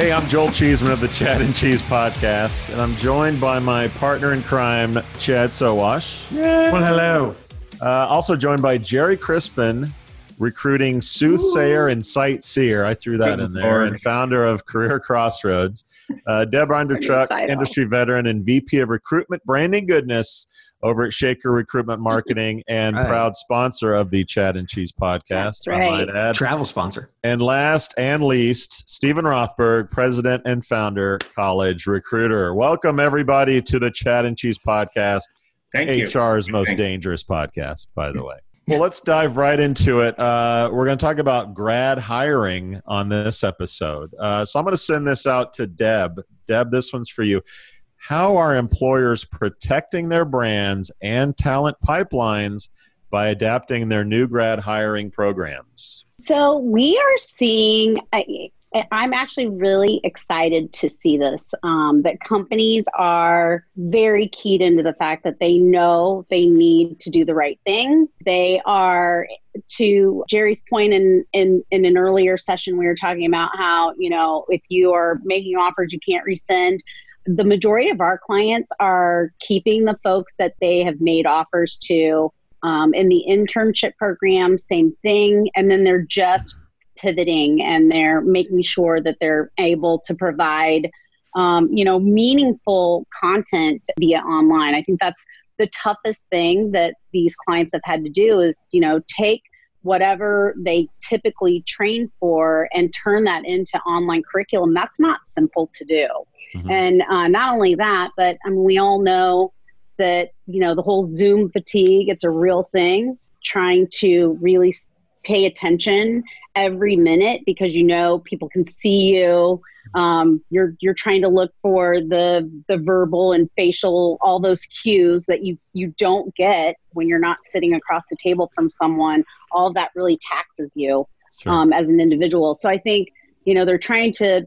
Hey, I'm Joel Cheeseman of the Chad and Cheese Podcast, and I'm joined by my partner in crime, Chad Sowash. Well, hello. Uh, also joined by Gerry Crispin, recruiting soothsayer and sightseer. I threw that Good in there, Lord. and founder of CareerXRoads. Uh, Deb Andrychuk, excited. industry veteran and VP of Recruitment Branding Goodness over at Shaker Recruitment Marketing, and Right. proud sponsor of the Chad and Cheese Podcast. That's I right. might add. Travel sponsor. And last and least, Steven Rothberg, president and founder, College Recruiter. Welcome, everybody, to the Chad and Cheese Podcast, Thank you. HR's most Thank you. dangerous podcast, by the way. Well, let's dive right into it. Uh, we're going to talk about grad hiring on this episode. Uh, so I'm going to send this out to Deb. Deb, this one's for you. How are employers protecting their brands and talent pipelines by adapting their new grad hiring programs? So we are seeing. I'm actually really excited to see this. Um, that companies are very keyed into the fact that they know they need to do the right thing. They are, to Gerry's point in, in in an earlier session, we were talking about how you know if you are making offers, you can't rescind. The majority of our clients are keeping the folks that they have made offers to um, in the internship program, same thing. And then they're just pivoting and they're making sure that they're able to provide, um, you know, meaningful content via online. I think that's the toughest thing that these clients have had to do is, you know, take whatever they typically train for and turn that into online curriculum. That's not simple to do. Mhm. And uh, not only that, but I mean, we all know that you know the whole zoom fatigue it's a real thing trying to really pay attention every minute because you know people can see you um, you're you're trying to look for the the verbal and facial all those cues that you you don't get when you're not sitting across the table from someone all that really taxes you Sure. um, as an individual. So I think you know they're trying to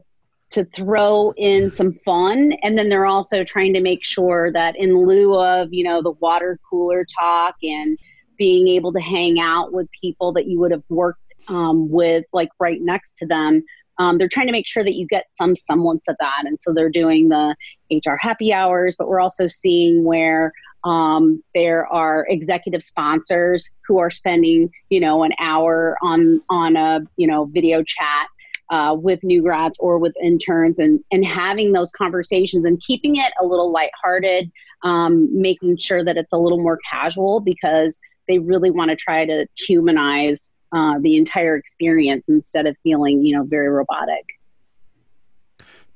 to throw in some fun, and then they're also trying to make sure that in lieu of you know the water cooler talk and being able to hang out with people that you would have worked um, with like right next to them. Um, they're trying to make sure that you get some semblance of that, and so they're doing the HR happy hours. But we're also seeing where um, there are executive sponsors who are spending, you know, an hour on on a you know video chat uh, with new grads or with interns, and and having those conversations and keeping it a little lighthearted, um, making sure that it's a little more casual because they really want to try to humanize uh, the entire experience instead of feeling, you know, very robotic.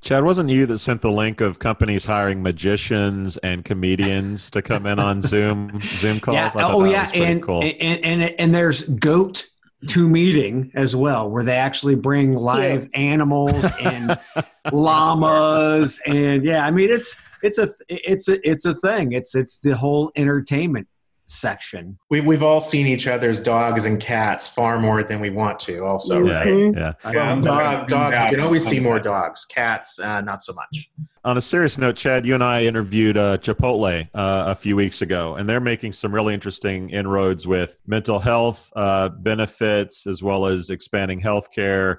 Chad, wasn't you that sent the link of companies hiring magicians and comedians to come in on Zoom Zoom calls? Yeah. I thought Oh, that yeah. was And, cool. and, and and there's Goat 2 Meeting as well, where they actually bring live animals and llamas, and yeah, I mean it's it's a it's a it's a thing. It's it's the whole entertainment section. We, we've all seen each other's dogs and cats far more than we want to. Also, yeah, Mhm. yeah. Well, dog, dogs. You can always see more dogs. Cats, uh, not so much. On a serious note, Chad, you and I interviewed uh, Chipotle uh, a few weeks ago, and they're making some really interesting inroads with mental health uh, benefits as well as expanding healthcare,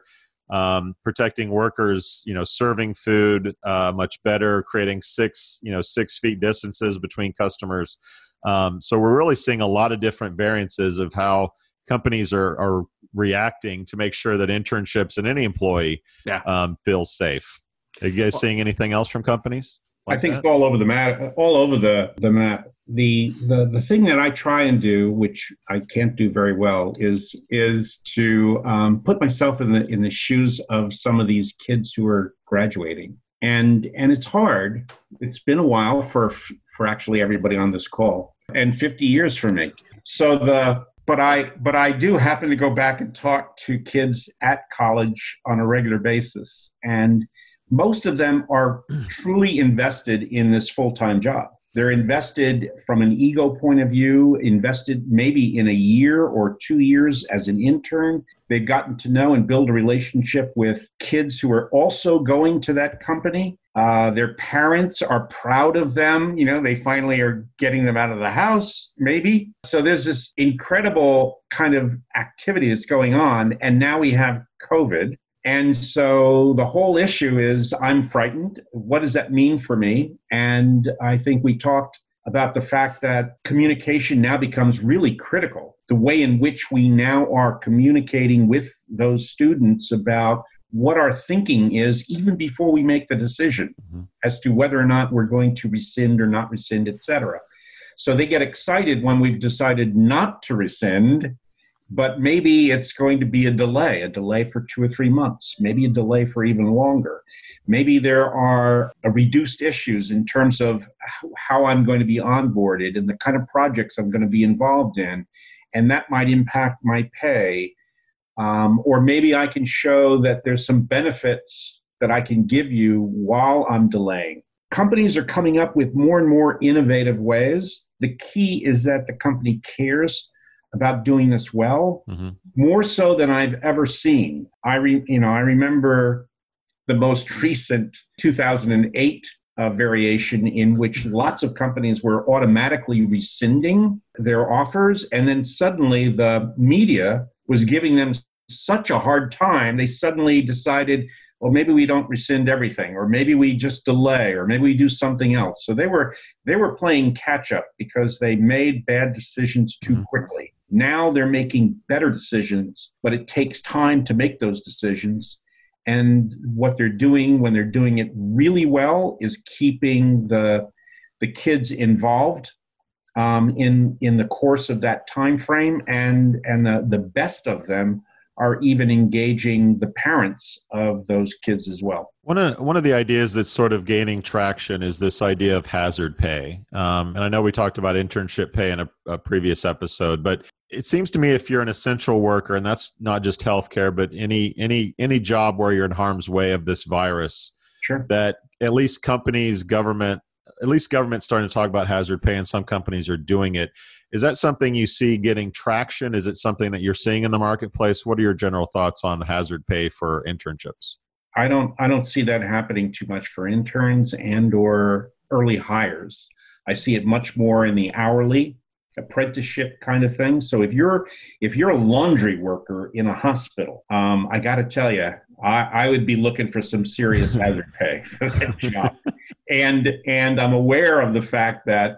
um, protecting workers, you know, serving food uh, much better, creating six, you know, six feet distances between customers. Um, so we're really seeing a lot of different variances of how companies are, are reacting to make sure that internships and any employee Yeah. um, feels safe. Are you guys seeing anything else from companies? I think that? it's all over the map, all over the the map. The the the thing that I try and do, which I can't do very well, is is to um, put myself in the in the shoes of some of these kids who are graduating, and and it's hard. It's been a while for for actually everybody on this call, and 50 years for me. So the but I but I do happen to go back and talk to kids at college on a regular basis, and most of them are truly invested in this full time job. They're invested from an ego point of view, invested maybe in a year or two years as an intern. They've gotten to know and build a relationship with kids who are also going to that company. Uh, their parents are proud of them. You know, they finally are getting them out of the house, maybe. So there's this incredible kind of activity that's going on. And now we have COVID. And so the whole issue is I'm frightened. What does that mean for me? And I think we talked about the fact that communication now becomes really critical. The way in which we now are communicating with those students about what our thinking is even before we make the decision mm-hmm. as to whether or not we're going to rescind or not rescind, etc. So they get excited when we've decided not to rescind but maybe it's going to be a delay, a delay for two or three months, maybe a delay for even longer. Maybe there are reduced issues in terms of how I'm going to be onboarded and the kind of projects I'm going to be involved in, and that might impact my pay. Um, or maybe I can show that there's some benefits that I can give you while I'm delaying. Companies are coming up with more and more innovative ways. The key is that the company cares about doing this well, mm-hmm. more so than I've ever seen. I re, you know I remember the most recent 2008 uh, variation in which lots of companies were automatically rescinding their offers, and then suddenly the media was giving them such a hard time. They suddenly decided well maybe we don't rescind everything or maybe we just delay or maybe we do something else so they were they were playing catch up because they made bad decisions too mm-hmm. quickly now they're making better decisions, but it takes time to make those decisions. And what they're doing when they're doing it really well is keeping the the kids involved um, in in the course of that time frame, and and the the best of them are even engaging the parents of those kids as well. One of one of the ideas that's sort of gaining traction is this idea of hazard pay, um, and I know we talked about internship pay in a, a, previous episode, but it seems to me if you're an essential worker, and that's not just healthcare, but any any any job where you're in harm's way of this virus, sure. that at least companies, government, at least government's starting to talk about hazard pay, and some companies are doing it. Is that something you see getting traction? Is it something that you're seeing in the marketplace? What are your general thoughts on hazard pay for internships? I don't I don't see that happening too much for interns and or early hires. I see it much more in the hourly apprenticeship kind of thing. So if you're if you're a laundry worker in a hospital, um, I got to tell you, I, I, would be looking for some serious hazard pay for that job. And and I'm aware of the fact that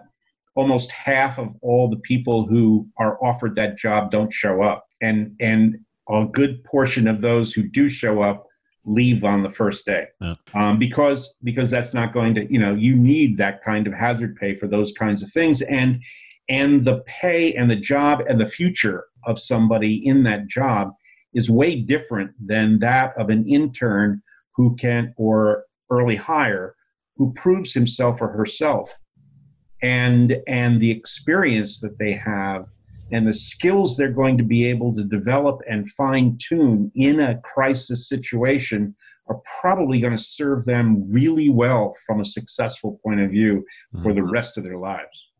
almost half of all the people who are offered that job don't show up, and and a good portion of those who do show up leave on the first day. Yeah. um, because because that's not going to you know you need that kind of hazard pay for those kinds of things. And and the pay and the job and the future of somebody in that job is way different than that of an intern who can or early hire who proves himself or herself and and the experience that they have and the skills they're going to be able to develop and fine tune in a crisis situation are probably going to serve them really well from a successful point of view for the mm-hmm. rest of their lives.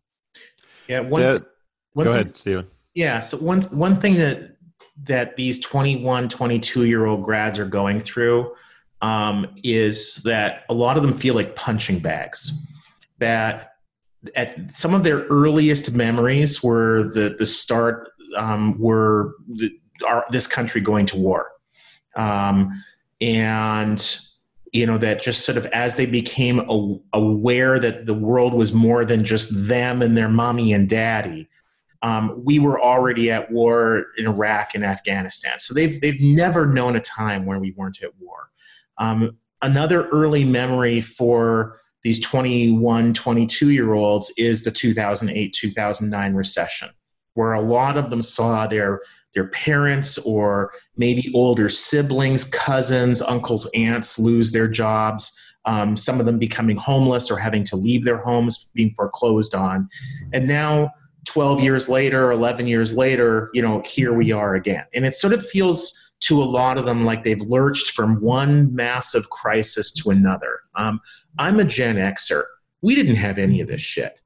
Yeah, one, one go thing, ahead, Steven. Yeah, so one one thing that that these 21, 22 year old grads are going through um, is that a lot of them feel like punching bags. That at some of their earliest memories were the the start um, were the, our, this country going to war, um, and you know that just sort of as they became a, aware that the world was more than just them and their mommy and daddy. Um, we were already at war in Iraq and Afghanistan, so they've they've never known a time where we weren't at war. Um, another early memory for these 21, 22 year olds is the 2008 2009 recession, where a lot of them saw their, their parents or maybe older siblings, cousins, uncles, aunts lose their jobs. Um, some of them becoming homeless or having to leave their homes, being foreclosed on. And now, 12 years later, 11 years later, you know, here we are again. And it sort of feels to a lot of them like they've lurched from one massive crisis to another. Um, I'm a Gen Xer. We didn't have any of this shit.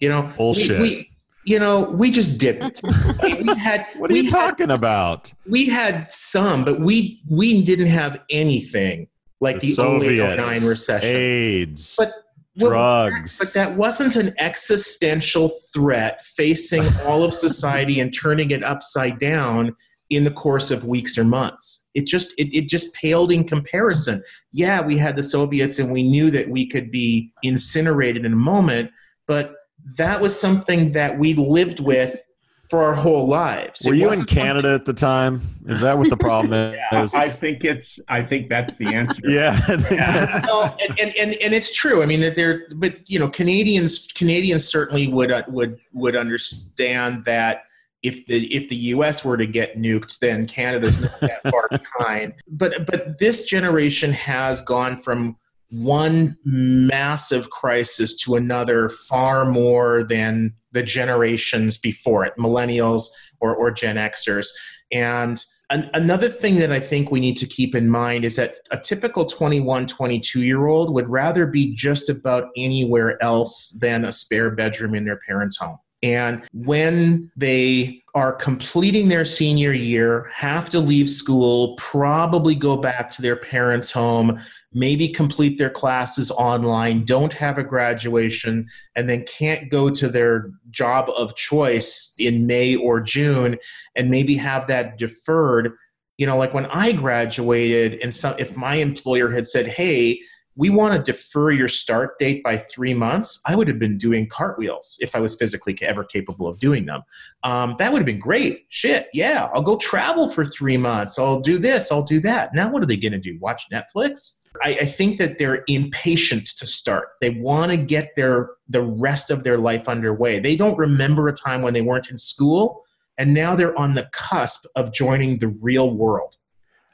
You know, Bullshit. We, we, you know, we just didn't. we had. What are we you had- talking about? we had some, but we we didn't have anything like the, 08 Soviets, 09 recession. AIDS, But drugs. But that wasn't an existential threat facing all of society and turning it upside down in the course of weeks or months. It just it, it just paled in comparison. Yeah, we had the Soviets and we knew that we could be incinerated in a moment, but that was something that we lived with for our whole lives. Were It you in Canada at the time? Is that what the problem is? I think it's. I think that's the answer. yeah, I think that's- no, and, and, and, and it's true. I mean, that they're, but you know, Canadians Canadians certainly would uh, would would understand that if the if the U.S. were to get nuked, then Canada's not that far behind. But but this generation has gone from one massive crisis to another far more than the generations before it, millennials or, or Gen Xers. And an, another thing that I think we need to keep in mind is that a typical 21, 22 year old would rather be just about anywhere else than a spare bedroom in their parents' home. And when they are completing their senior year, have to leave school, probably go back to their parents' home, maybe complete their classes online, don't have a graduation, and then can't go to their job of choice in May or June, and maybe have that deferred. You know, like when I graduated, and some, if my employer had said, hey, we want to defer your start date by three months, I would have been doing cartwheels if I was physically ever capable of doing them. Um, that would have been great. Shit, yeah, I'll go travel for three months. I'll do this, I'll do that. Now, what are they going to do? Watch Netflix? I, I think that they're impatient to start. They want to get their the rest of their life underway. They don't remember a time when they weren't in school, and now they're on the cusp of joining the real world.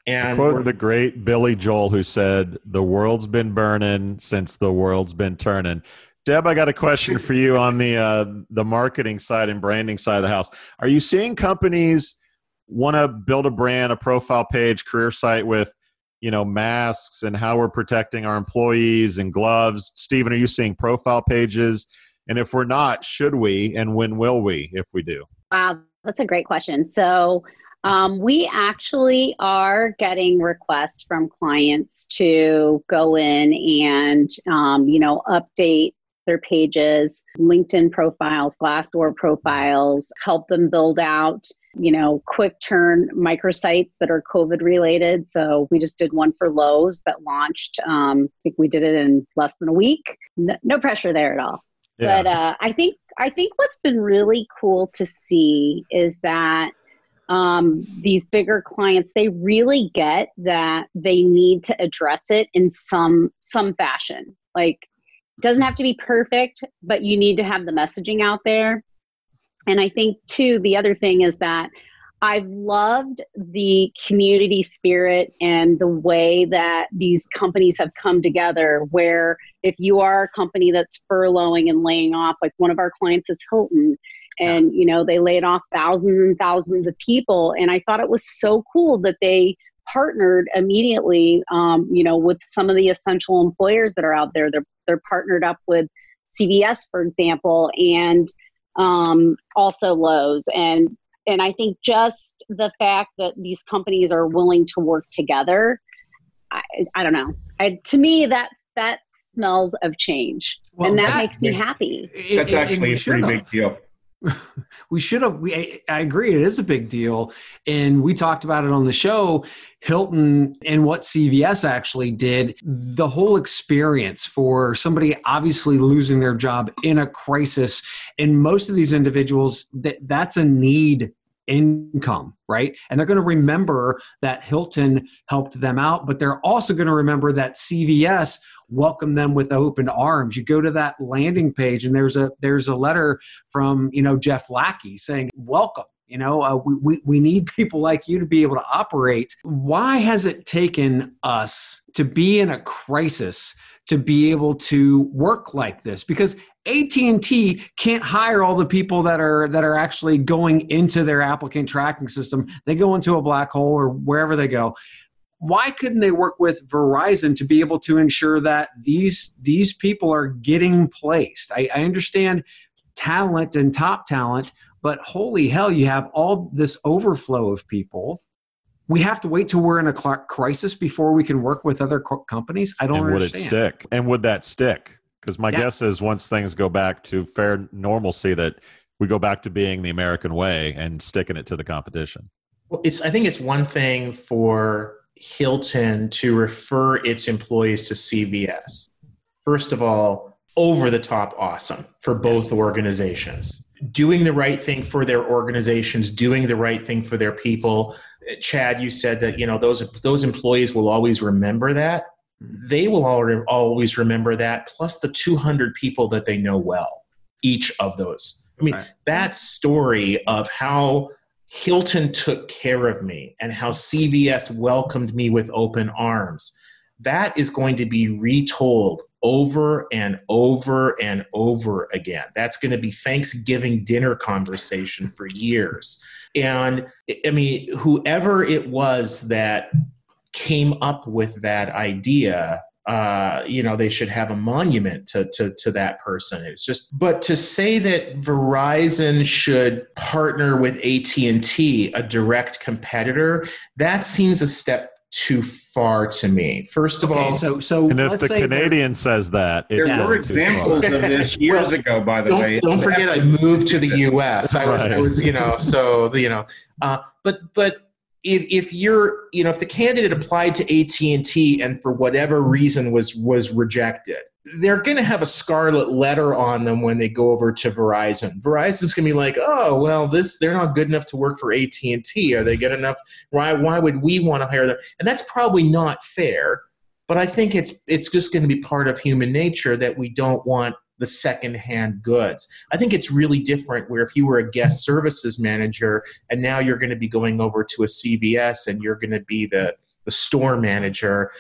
And Quote the great Billy Joel, who said, "The world's been burning since the world's been turning." Deb, I got a question for you on the uh, the marketing side and branding side of the house. Are you seeing companies want to build a brand, a profile page, career site with, you know, masks and how we're protecting our employees and gloves? Steven, are you seeing profile pages? And if we're not, should we? And when will we? If we do, Wow, that's a great question. So, um, we actually are getting requests from clients to go in and, um, you know, update their pages, LinkedIn profiles, Glassdoor profiles, help them build out, you know, quick turn microsites that are COVID related. So we just did one for Lowe's that launched. Um, I think we did it in less than a week. No, no pressure there at all but uh, I think I think what's been really cool to see is that um, these bigger clients they really get that they need to address it in some some fashion. Like it doesn't have to be perfect, but you need to have the messaging out there. And I think too the other thing is that I've loved the community spirit and the way that these companies have come together. Where if you are a company that's furloughing and laying off, like one of our clients is Hilton, and you know they laid off thousands and thousands of people, and I thought it was so cool that they partnered immediately, um, you know, with some of the essential employers that are out there. They're they're partnered up with CVS, for example, and um, also Lowe's, and and I think just the fact that these companies are willing to work together, I, I don't know. I, to me, that that smells of change, Well, and that, that- makes me happy. That's And- and actually we a pretty should big deal. we should have we I- agree it is a big deal. And we talked about it on the show hilton and what cvs actually did. The whole experience for somebody obviously losing their job in a crisis and most of these individuals that that's a need income right and they're going to remember that hilton helped them out but they're also going to remember that cvs welcomed them with open arms you go to that landing page and there's a there's a letter from you know Jeff Lackey saying welcome. You know, uh, we, we, we need people like you to be able to operate. Why has it taken us to be in a crisis to be able to work like this? Because AT&T can't hire all the people that are that are actually going into their applicant tracking system. They go into a black hole or wherever they go. Why couldn't they work with Verizon to be able to ensure that these these people are getting placed? I, I understand talent and top talent, but holy hell, you have all this overflow of people. We have to wait till we're in a crisis before we can work with other co- companies. I don't and understand. would it stick? And would that stick? Because my Yeah. guess is once things go back to fair normalcy, that we go back to being the American way and sticking it to the competition. Well, it's I think it's one thing for Hilton to refer its employees to CVS. First of all, over the top awesome for both organizations. Doing the right thing for their organizations, doing the right thing for their people. Chad, you said that you know those those employees will always remember that. They will al- always remember that, plus the 200 people that they know well, each of those. I mean, Right. that story of how Hilton took care of me and how CVS welcomed me with open arms. That is going to be retold over and over and over again. That's going to be Thanksgiving dinner conversation for years. And I mean, whoever it was that came up with that idea uh, you know they should have a monument to, to to that person it's just but to say that verizon should partner with at&t a direct competitor that seems a step too far to me first of Okay, all so so And if the Canadian says that, it's There were examples of this years Well, ago, by the don't, way. don't forget I moved to the U.S. I was, I was, you know, so you know, uh, but but if if you're, you know, if the candidate applied to AT and T and for whatever reason was was rejected, they're going to have a scarlet letter on them when they go over to Verizon. Verizon's going to be like, oh well, this they're not good enough to work for AT and T. Are they good enough? Why why would we want to hire them? And that's probably not fair. But I think it's it's just going to be part of human nature that we don't want the secondhand goods. I think it's really different where if you were a guest services manager and now you're going to be going over to a CVS and you're going to be the the store manager,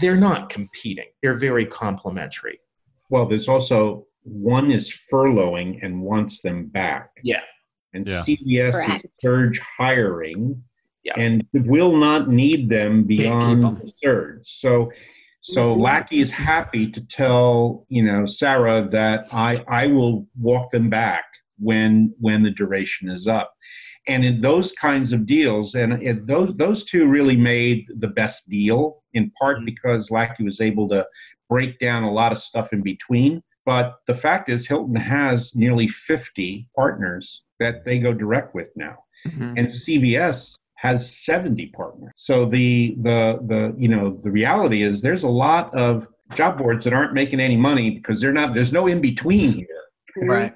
they're not competing. They're very complementary. Well, there's also one is furloughing and wants them back. Yeah. And Yeah. CVS Correct. is surge hiring Yeah. and will not need them beyond beyond 'em. the surge. So so Mhm. Lackey is happy to tell, you know, Sarah that I I will walk them back when when the duration is up. And in those kinds of deals, and it, those those two really made the best deal in part because Lackey was able to break down a lot of stuff in between. But the fact is, Hilton has nearly 50 partners that they go direct with now, Mhm. and CVS has 70 partners. So the the the you know the reality is there's a lot of job boards that aren't making any money because they're not. There's no in between here. right.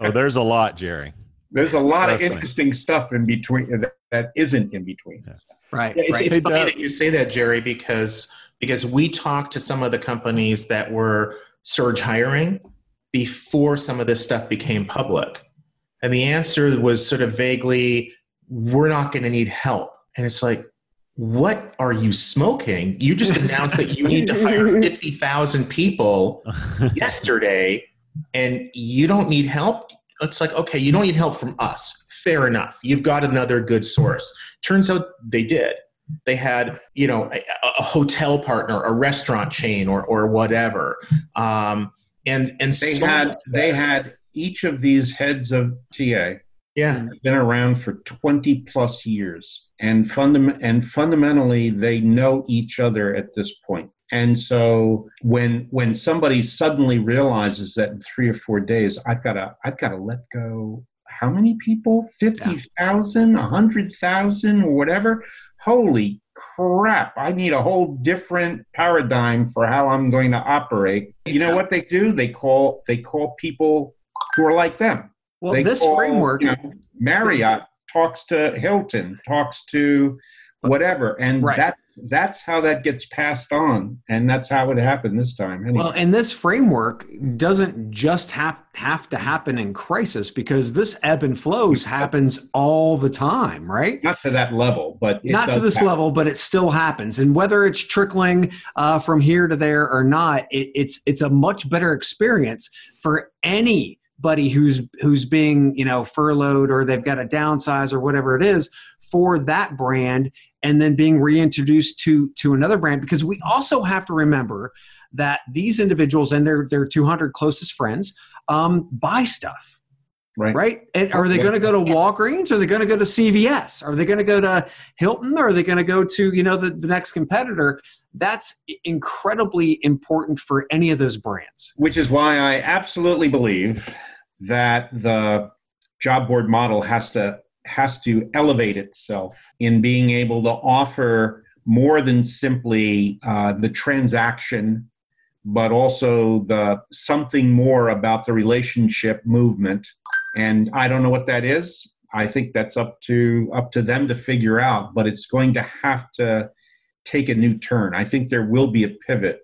Oh, there's a lot, Gerry. There's a lot of Trust me. interesting stuff in between that, that isn't in between. Right. Yeah, it's, right. it's funny Doug- that you say that, Gerry, because because we talked to some of the companies that were surge hiring before some of this stuff became public, and the answer was sort of vaguely, "We're not going to need help," and it's like. What are you smoking? You just announced that you need to hire 50,000 people yesterday and you don't need help. It's like, okay, you don't need help from us. Fair enough. You've got another good source. Turns out they did. They had, you know, a, a hotel partner, a restaurant chain, or or whatever. Um, and and They so had they had each of these heads of TA yeah been around for 20 plus years and fundam- and fundamentally they know each other at this point and so when when somebody suddenly realizes that in 3 or 4 days I've got to I've got to let go how many people? 50,000 100,000 or whatever? Holy crap I need a whole different paradigm for how I'm going to operate. You know what they do? They call they call people who are like them. Well, they this call, framework. you know, Marriott talks to Hilton, talks to whatever and Right. that's that's how that gets passed on and that's how it happened this time anyway. Well, and this framework doesn't just have, have to happen in crisis because this ebb and flows happens all the time, right? not to that level but it Not to this happen. level, but it still happens. And whether it's trickling uh, from here to there or not, it, it's it's a much better experience for anybody who's who's being you know furloughed or they've got a downsize or whatever it is for that brand and then being reintroduced to to another brand. Because we also have to remember that these individuals and their their 200 closest friends um, buy stuff. Right. Right? And are they Yeah. going to go to walgreens? Are they going to go to cvs are they going to go to hilton? Or are they going to go to you know the, the next competitor that's incredibly important for any of those brands which is why I absolutely believe that the job board model has to has to elevate itself in being able to offer more than simply uh, the transaction, but also the something more about the relationship movement. And I don't know what that is. I think that's up to up to them to figure out. But it's going to have to take a new turn. I think there will be a pivot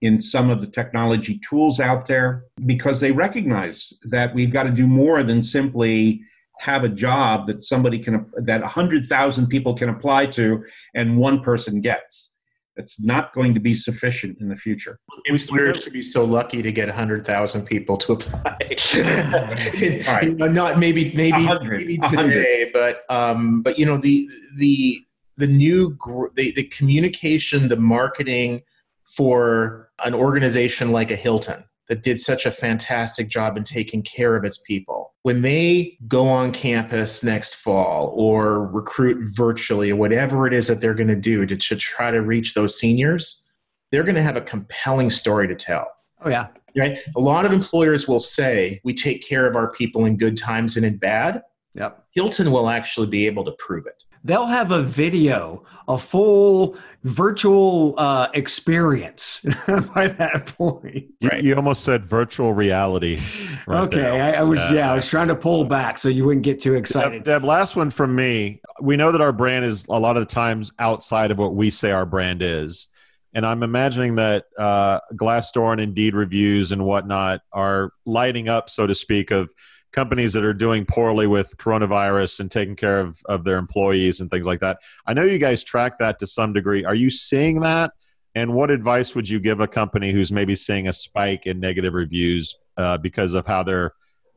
in some of the technology tools out there because they recognize that we've got to do more than simply have a job that somebody can that 100,000 people can apply to and one person gets it's not going to be sufficient in the future Employers should be so lucky to get 100,000 people to apply. right. You know, not maybe maybe maybe today, but um, but you know the the the new gr- the, the communication, the marketing for an organization like a Hilton that did such a fantastic job in taking care of its people. When they go on campus next fall or recruit virtually or whatever it is that they're going to do to, to try to reach those seniors, they're going to have a compelling story to tell. Oh yeah. Right? A lot of employers will say we take care of our people in good times and in bad. Yep. Hilton will actually be able to prove it they'll have a video a full virtual uh, experience by that point You- Right. You, almost said virtual reality. right okay. I, I was Yeah. yeah i was trying to pull back so you wouldn't get too excited Deb, Deb, last one from me. We know that our brand is a lot of the times outside of what we say our brand is. And I'm imagining that uh, Glassdoor and Indeed reviews and whatnot are lighting up, so to speak, of companies that are doing poorly with coronavirus and taking care of, of their employees and things like that. I know you guys track that to some degree. Are you seeing that? And what advice would you give a company who's maybe seeing a spike in negative reviews uh, because of how they're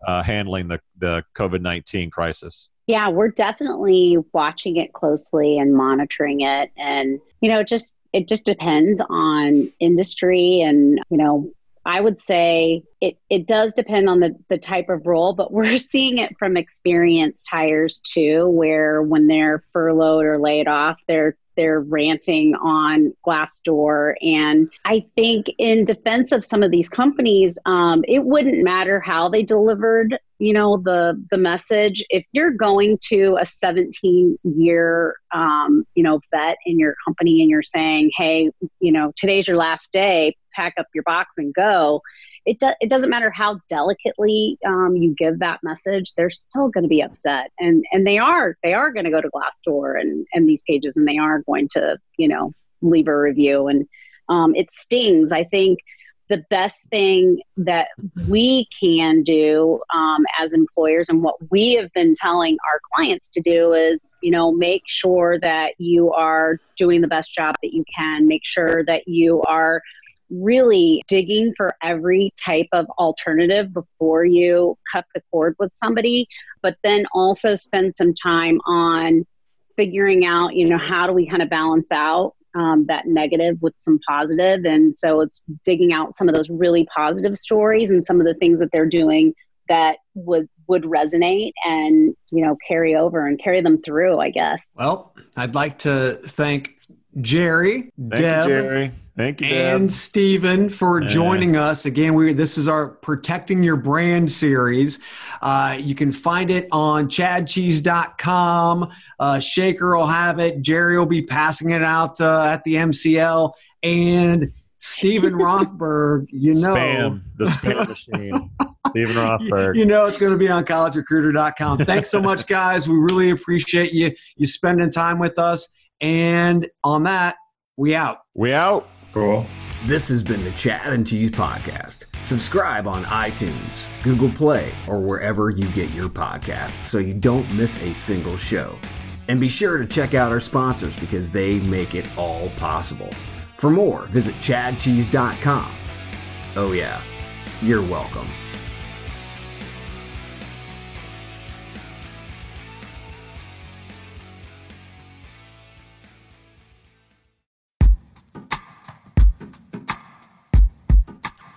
uh, handling the, the COVID 19 crisis? Yeah, we're definitely watching it closely and monitoring it. And, you know, just it just depends on industry and, you know, I would say it, it does depend on the, the type of role, but we're seeing it from experienced hires too, where when they're furloughed or laid off, they're they're ranting on Glassdoor. And I think in defense of some of these companies, um, it wouldn't matter how they delivered, you know, the the message. If you're going to a 17 year, um, you know, vet in your company and you're saying, hey, you know, today's your last day, pack up your box and go. It, do, it doesn't matter how delicately um, you give that message; they're still going to be upset, and and they are they are going to go to Glassdoor and and these pages, and they are going to you know leave a review, and um, it stings. I think the best thing that we can do um, as employers and what we have been telling our clients to do is you know make sure that you are doing the best job that you can make sure that you are really digging for every type of alternative before you cut the cord with somebody but then also spend some time on figuring out you know how do we kind of balance out um, that negative with some positive. and so it's digging out some of those really positive stories and some of the things that they're doing that would would resonate and you know carry over and carry them through i guess well i'd like to thank gerry Thank deb you, Gerry. Thank you, Deb. and Steven for Yeah. joining us again. We this is our protecting your brand series. Uh, you can find it on chadcheese.com. Uh, Shaker will have it. Jerry will be passing it out uh, at the MCL, and Steven Rothberg. You know, spam, the spam machine. Steven Rothberg. you know it's going to be on collegerecruiter.com. Thanks so much, guys. We really appreciate you you spending time with us. And on that, we out. We out. Cool. This has been the Chad and Cheese Podcast. Subscribe on iTunes, Google Play, or wherever you get your podcasts so you don't miss a single show. And be sure to check out our sponsors because they make it all possible. For more, visit chadcheese.com. Oh, yeah, you're welcome.